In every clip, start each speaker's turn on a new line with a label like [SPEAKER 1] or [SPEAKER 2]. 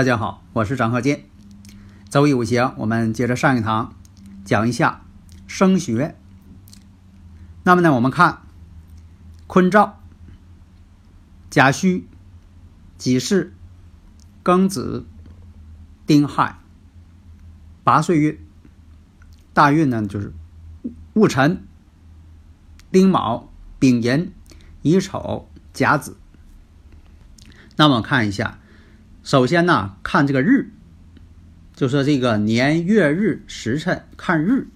[SPEAKER 1] 大家好，我是张鹤剑。周易五行，我们接着上一堂讲一下升学。那么呢，我们看坤兆、甲戌、己巳、庚子、丁亥八岁运，大运呢就是戊辰、丁卯、丙寅、乙丑、甲子。那么看一下。首先呢，看这个日，就说这个年月日时辰，看日。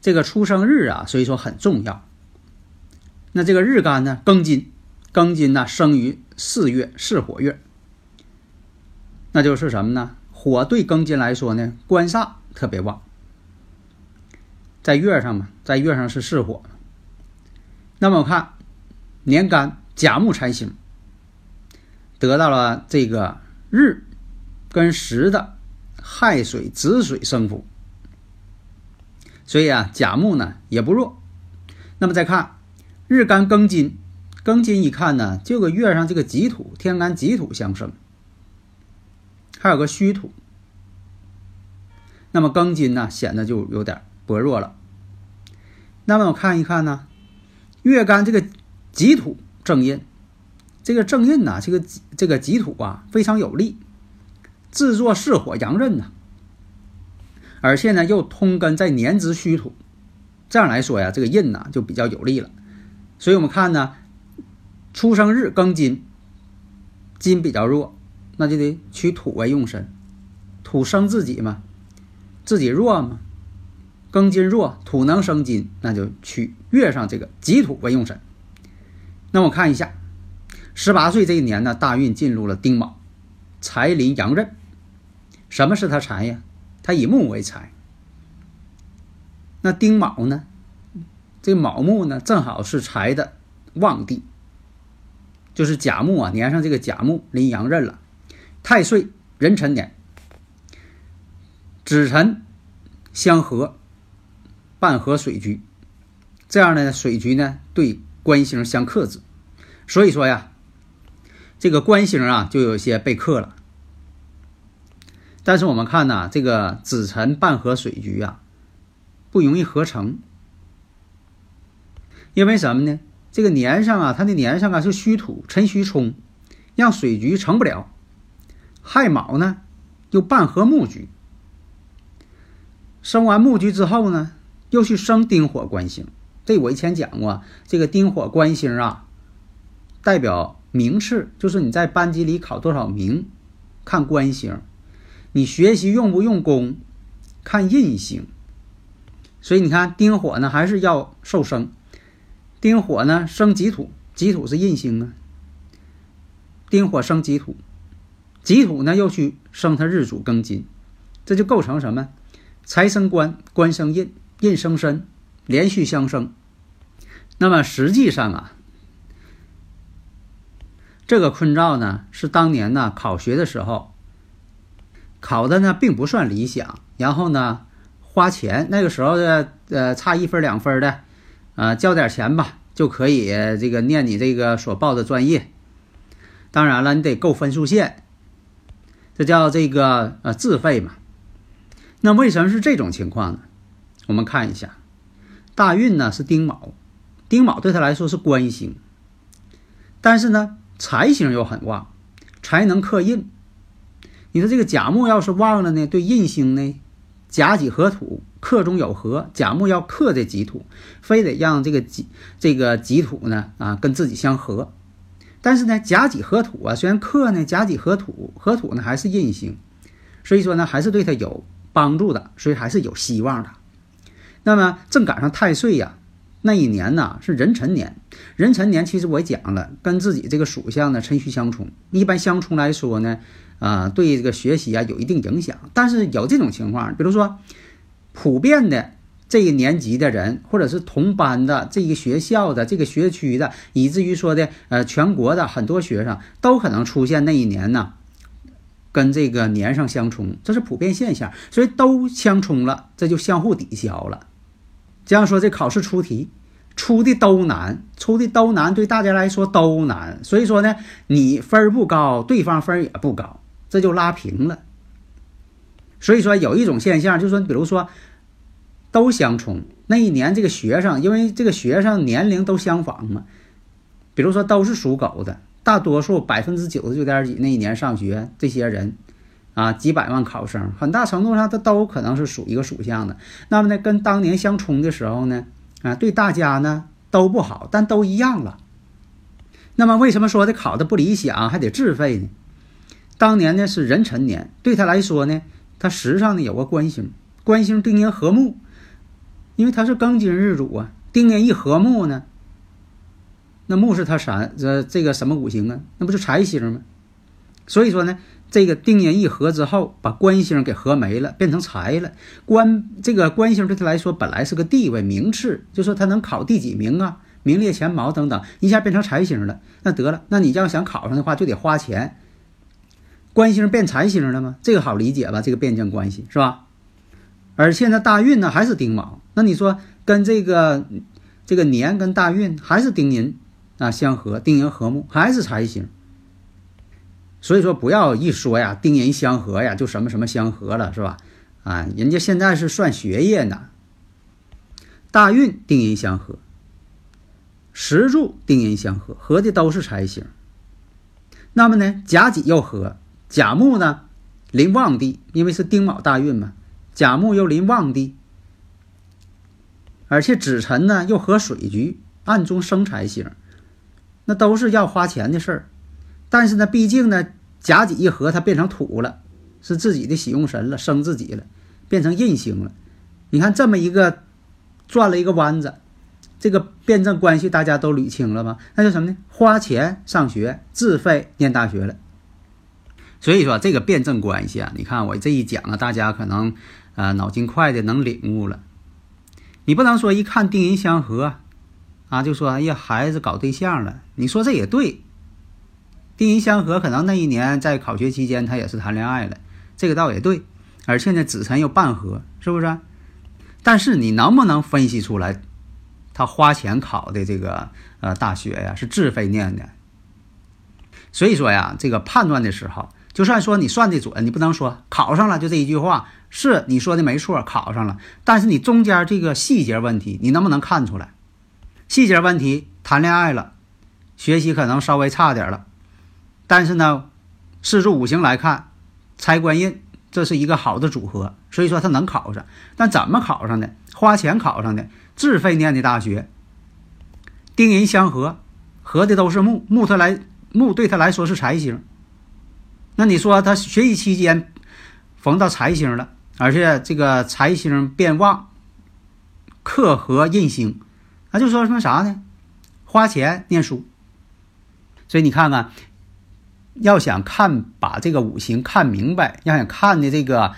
[SPEAKER 1] 这个出生日啊，所以说很重要。那这个日干呢，庚金，庚金呢生于四月，是火月。那就是什么呢？火对庚金来说呢，官煞特别旺。在月上嘛，在月上是巳火。那么我看年干甲木财星。得到了这个日跟时的亥水子水生符，所以啊甲木呢也不弱。那么再看日干庚金，庚金一看呢，就跟月上这个己土天干己土相生，还有个戌土。那么庚金呢显得就有点薄弱了。那么我看一看呢，月干这个己土正印。这个正印呐，这个这个己土啊非常有利，制作巳火阳刃呐，而且呢又通根在年支戌土，这样来说呀，这个印呐就比较有利了。所以我们看呢，出生日庚金，金比较弱，那就得取土为用神，土生自己嘛，自己弱嘛，庚金弱，土能生金，那就取月上这个己土为用神。那我看一下。十八岁这一年呢，大运进入了丁卯，财临阳刃。什么是他财呀？他以木为财。那丁卯呢？这卯木呢，正好是财的旺地，就是甲木啊，年上这个甲木临阳刃了。太岁壬辰年，子辰相合，半合水局，这样呢水局呢，对官星相克制。所以说呀。这个官星啊，就有些被克了。但是我们看呢，这个子辰半合水局啊，不容易合成，因为什么呢？这个年上啊，它的年上啊是虚土，辰戌冲，让水局成不了。亥卯呢，又半合木局，生完木局之后呢，又去生丁火官星，这我以前讲过，这个丁火官星啊，代表名次，就是你在班级里考多少名，看官星；你学习用不用功，看印星。所以你看，丁火呢还是要受生，丁火呢生己土，己土是印星啊。丁火生己土，己土呢又去生他日主庚金，这就构成什么？财生官，官生印，印生身，连续相生。那么实际上啊，这个坤兆呢是当年呢考学的时候考的呢并不算理想，然后呢。花钱那个时候的呃差一分两分的，啊交点钱吧就可以这个念你这个所报的专业。当然了，你得够分数线，这叫这个呃自费嘛。那为什么是这种情况呢？我们看一下，大运呢是丁卯，丁卯对他来说是官星，但是呢财星又很旺，财能克印。你说这个甲木要是旺了呢，对印星呢？甲己合土，克中有合，甲木要克这己土，非得让这个己这个己土呢啊跟自己相合。但是呢，甲己合土啊，虽然克呢，甲己合土，合土呢还是印星，所以说呢还是对他有帮助的，所以还是有希望的。那么正赶上太岁呀，那一年呢是壬辰年，壬辰年其实我讲了，跟自己这个属相呢辰戌相冲，一般相冲来说呢。啊，对这个学习啊有一定影响，但是有这种情况，比如说，普遍的这一年级的人，或者是同班的这个学校的这个学区的，以至于说的呃全国的很多学生都可能出现那一年呢，跟这个年上相冲，这是普遍现象，所以都相冲了，这就相互抵消了。这样说，这考试出题出的都难，出的都难，对大家来说都难，所以说呢，你分不高，对方分也不高。这就拉平了，所以说有一种现象，就是说，比如说都相冲，那一年这个学生，因为这个学生年龄都相仿嘛，比如说都是属狗的，大多数百分之九十九点几那一年上学这些人啊，几百万考生，很大程度上他都可能是属一个属相的。那么呢，跟当年相冲的时候呢，啊，对大家呢都不好，但都一样了。那么为什么说的考的不理想，还得自费呢？当年呢是壬辰年，对他来说呢，他时上呢有个官星，官星丁年合木，因为他是庚金日主啊，丁年一合木呢，那木是他啥？这这个什么五行啊？那不是财星吗？所以说呢，这个丁年一合之后，把官星给合没了，变成财了。官这个官星对他来说本来是个地位名次，就说他能考第几名啊，名列前茅等等，一下变成财星了。那得了，那你要想考上的话，就得花钱。官星变财星了吗？这个好理解吧？这个辩证关系是吧？而现在大运呢还是丁卯，那你说跟这个这个年跟大运还是丁寅啊相合，丁寅合木还是财星。所以说不要一说呀，丁寅相合呀，就什么什么相合了是吧？啊，人家现在是算学业呢。大运丁寅相合，石柱丁寅相合，合的都是财星。那么呢，甲己又合。甲木呢，临旺地，因为是丁卯大运嘛，甲木又临旺地，而且子辰呢又合水局，暗中生财星，那都是要花钱的事儿。但是呢，毕竟呢，甲己一合，它变成土了，是自己的喜用神了，生自己了，变成印星了。你看这么一个转了一个弯子，这个辩证关系大家都捋清了吗？那叫什么呢？花钱上学，自费念大学了。所以说这个辩证关系啊，你看我这一讲啊，大家可能呃脑筋快的能领悟了。你不能说一看丁寅相合啊，就说哎呀孩子搞对象了。你说这也对，丁寅相合可能那一年在考学期间他也是谈恋爱了，这个倒也对。而且呢子辰又半合，是不是？但是你能不能分析出来，他花钱考的这个呃大学呀是自费念的？所以说呀，这个判断的时候。就算说你算的准，你不能说考上了就这一句话是你说的没错，考上了。但是你中间这个细节问题，你能不能看出来？细节问题，谈恋爱了，学习可能稍微差点了，但是呢，四柱五行来看，财官印这是一个好的组合，所以说他能考上。但怎么考上的？花钱考上的，自费念的大学，丁寅相合，合的都是木，木他来木对他来说是财星。那你说他学习期间逢到财星了，而且这个财星变旺，克合印星，那就说什么啥呢？花钱念书。所以你看看，要想看把这个五行看明白，要想看的这个，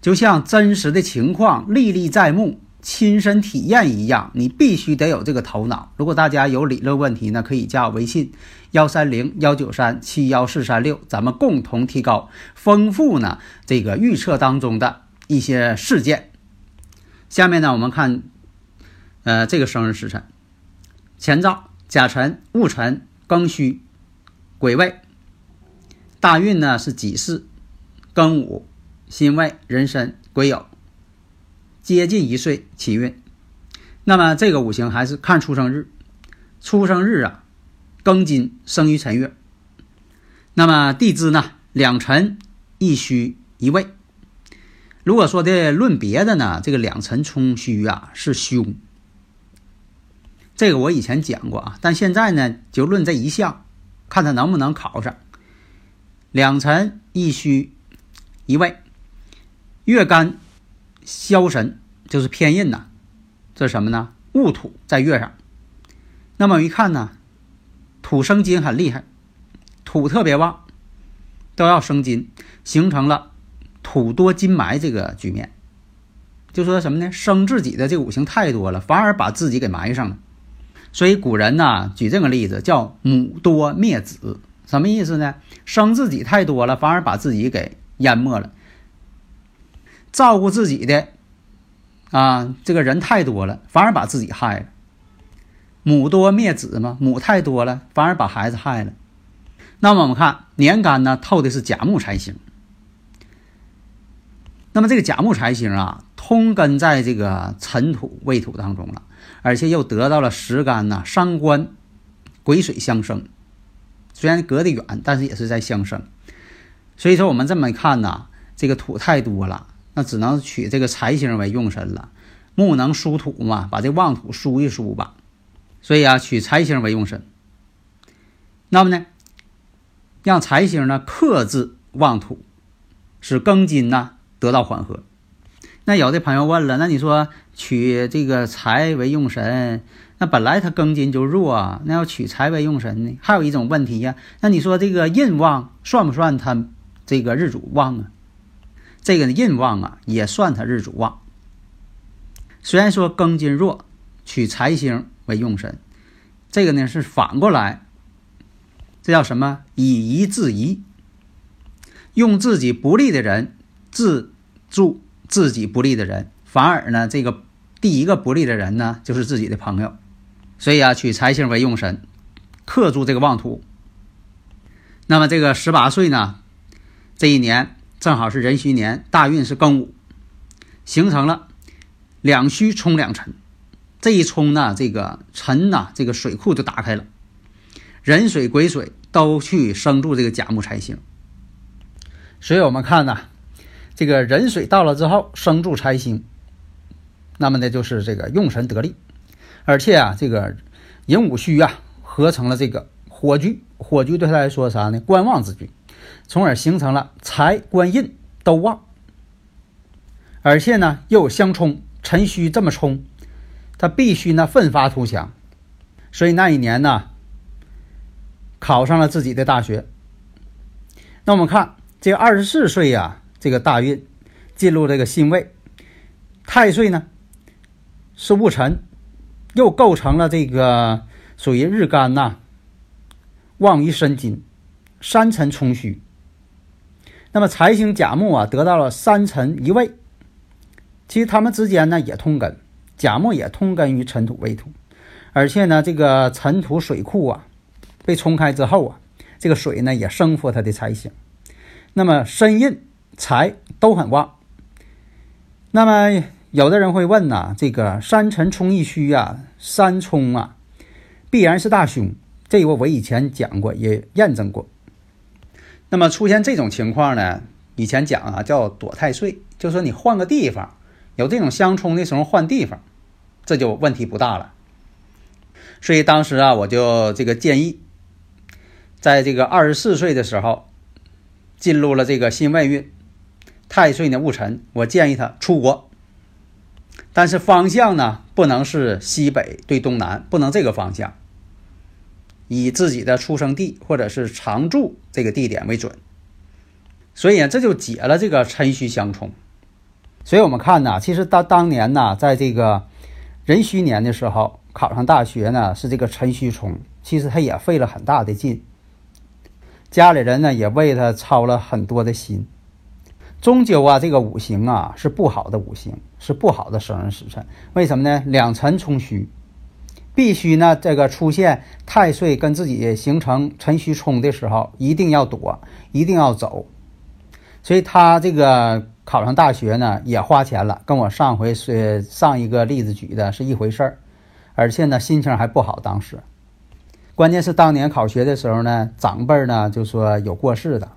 [SPEAKER 1] 就像真实的情况历历在目。亲身体验一样，你必须得有这个头脑。如果大家有理论问题呢，可以加我微信幺三零幺九三七幺四三六，咱们共同提高，丰富呢这个预测当中的一些事件。下面呢，我们看，呃，这个生日时辰：乾兆、甲辰、戊辰、庚戌、癸未。大运呢是己巳、庚午、辛未、壬申、癸酉。接近一岁起运，那么这个五行还是看出生日，出生日啊，庚金生于辰月。那么地支呢，两辰一戌一未。如果说的论别的呢，这个两辰冲戌啊是凶，这个我以前讲过啊，但现在呢就论这一项，看他能不能考上。两辰一戌一位，月干。消神就是偏印呐，这是什么呢？戊土在月上，那么一看呢，土生金很厉害，土特别旺，都要生金，形成了土多金埋这个局面。就说什么呢？生自己的这五行太多了，反而把自己给埋上了。所以古人呢举这个例子叫母多灭子，什么意思呢？生自己太多了，反而把自己给淹没了。照顾自己的啊，这个人太多了，反而把自己害了。母多灭子嘛，母太多了，反而把孩子害了。那么我们看年干呢，透的是甲木财星。那么这个甲木财星啊，通根在这个辰土未土当中了，而且又得到了时干呐，伤官癸水相生。虽然隔得远，但是也是在相生。所以说我们这么一看呢，这个土太多了。那只能取这个财星为用神了，木能疏土嘛，把这旺土疏一疏吧。所以啊，取财星为用神。那么呢，让财星呢克制旺土，使庚金呢得到缓和。那有的朋友问了，那你说取这个财为用神，那本来他庚金就弱，那要取财为用神呢？还有一种问题呀，那你说这个印旺算不算他这个日主旺啊？这个印旺啊，也算他日主旺。虽然说庚金弱，取财星为用神，这个呢是反过来，这叫什么？以夷制夷，用自己不利的人自助自己不利的人，反而呢，这个第一个不利的人呢，就是自己的朋友。所以啊，取财星为用神，克住这个旺土。那么这个十八岁呢，这一年。正好是壬戌年，大运是庚午，形成了两戌冲两辰。这一冲呢，这个辰呐，这个水库就打开了，壬水、癸水都去生助这个甲木财星。所以我们看呐，这个壬水到了之后生助财星，那么呢就是这个用神得力，而且啊，这个寅午戌啊合成了这个火局，火局对他来说啥呢？观望之局。从而形成了财官印都旺，而且呢又有相冲，辰戌这么冲，他必须呢奋发图强，所以那一年呢考上了自己的大学。那我们看这个二十四岁呀，这个大运进入这个辛未，太岁呢是戊辰，又构成了这个属于日干呐，旺于申金，三辰冲戌。那么财星甲木啊，得到了三辰一位，其实他们之间呢也通根，甲木也通根于尘土未土，而且呢这个尘土水库啊被冲开之后啊，这个水呢也生复它的财星，那么申印财都很旺。那么有的人会问呐，这个三辰冲一戌啊，三冲啊，必然是大凶，这个我以前讲过，也验证过。那么出现这种情况呢？以前讲啊，叫躲太岁，就说你换个地方，有这种相冲的时候换地方，这就问题不大了。所以当时啊，我就这个建议，在这个二十四岁的时候，进入了这个新外运，太岁呢戊辰，我建议他出国，但是方向呢不能是西北对东南，不能这个方向，以自己的出生地或者是常住这个地点为准。所以呢，这就解了这个辰戌相冲。所以我们看呢，其实当当年呢，在这个壬戌年的时候考上大学呢，是这个辰戌冲，其实他也费了很大的劲，家里人呢也为他操了很多的心。终究啊，这个五行啊是不好的五行，是不好的生日时辰。为什么呢？两辰冲戌，必须呢这个出现太岁跟自己形成辰戌冲的时候，一定要躲，一定要走。所以他这个考上大学呢，也花钱了，跟我上回是上一个例子举的是一回事儿，而且呢心情还不好。当时，关键是当年考学的时候呢，长辈呢就说有过世的，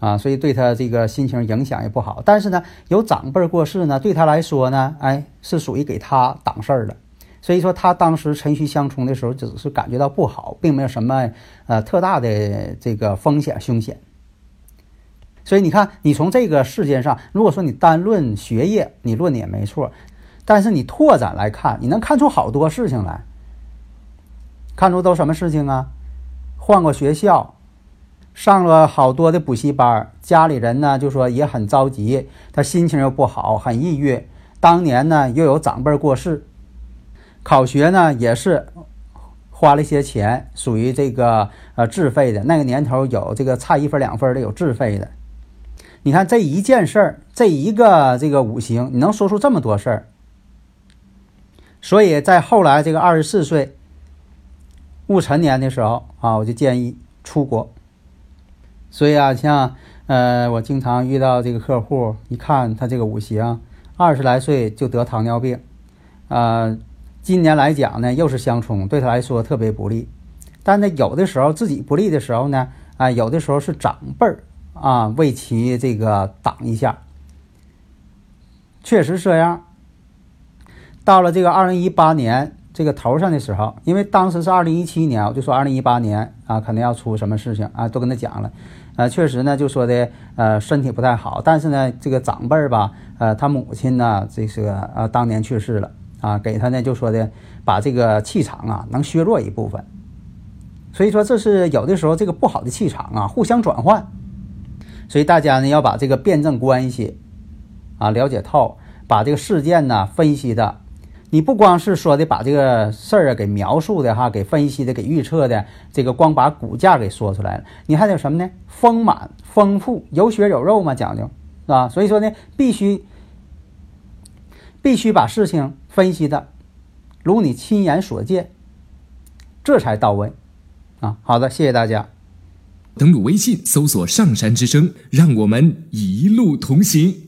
[SPEAKER 1] 啊，所以对他这个心情影响也不好。但是呢，有长辈过世呢，对他来说呢，哎，是属于给他挡事儿的。所以说他当时辰戌相冲的时候，只是感觉到不好，并没有什么呃特大的这个风险凶险。所以你看，你从这个事件上，如果说你单论学业，你论的也没错，但是你拓展来看，你能看出好多事情来。看出都什么事情啊？换过学校，上了好多的补习班，家里人呢就说也很着急，他心情又不好，很抑郁。当年呢又有长辈过世，考学呢也是花了一些钱，属于这个呃自费的。那个年头有这个差一分两分的，有自费的。你看这一件事儿，这一个这个五行，你能说出这么多事儿。所以在后来这个二十四岁戊辰年的时候啊，我就建议出国。所以啊，像呃，我经常遇到这个客户，一看他这个五行，二十来岁就得糖尿病，啊，今年来讲呢又是相冲，对他来说特别不利。但呢，有的时候自己不利的时候呢，啊，有的时候是长辈儿。啊，为其这个挡一下，确实这样。到了这个二零一八年这个头上的时候，因为当时是二零一七年，我就说二零一八年啊，肯定要出什么事情啊，都跟他讲了。呃，确实呢，就说的呃身体不太好，但是呢，这个长辈儿吧，呃，他母亲呢，这是个呃当年去世了啊，给他呢就说的把这个气场啊能削弱一部分，所以说这是有的时候这个不好的气场啊互相转换。所以大家呢要把这个辩证关系啊了解透，把这个事件呢分析的，你不光是说的把这个事儿啊给描述的哈，给分析的，给预测的，这个光把股价给说出来了，你还得什么呢？丰满、丰富、有血有肉嘛，讲究啊？所以说呢，必须必须把事情分析的如你亲眼所见，这才到位啊！好的，谢谢大家。
[SPEAKER 2] 登录微信，搜索“上山之声”，让我们一路同行。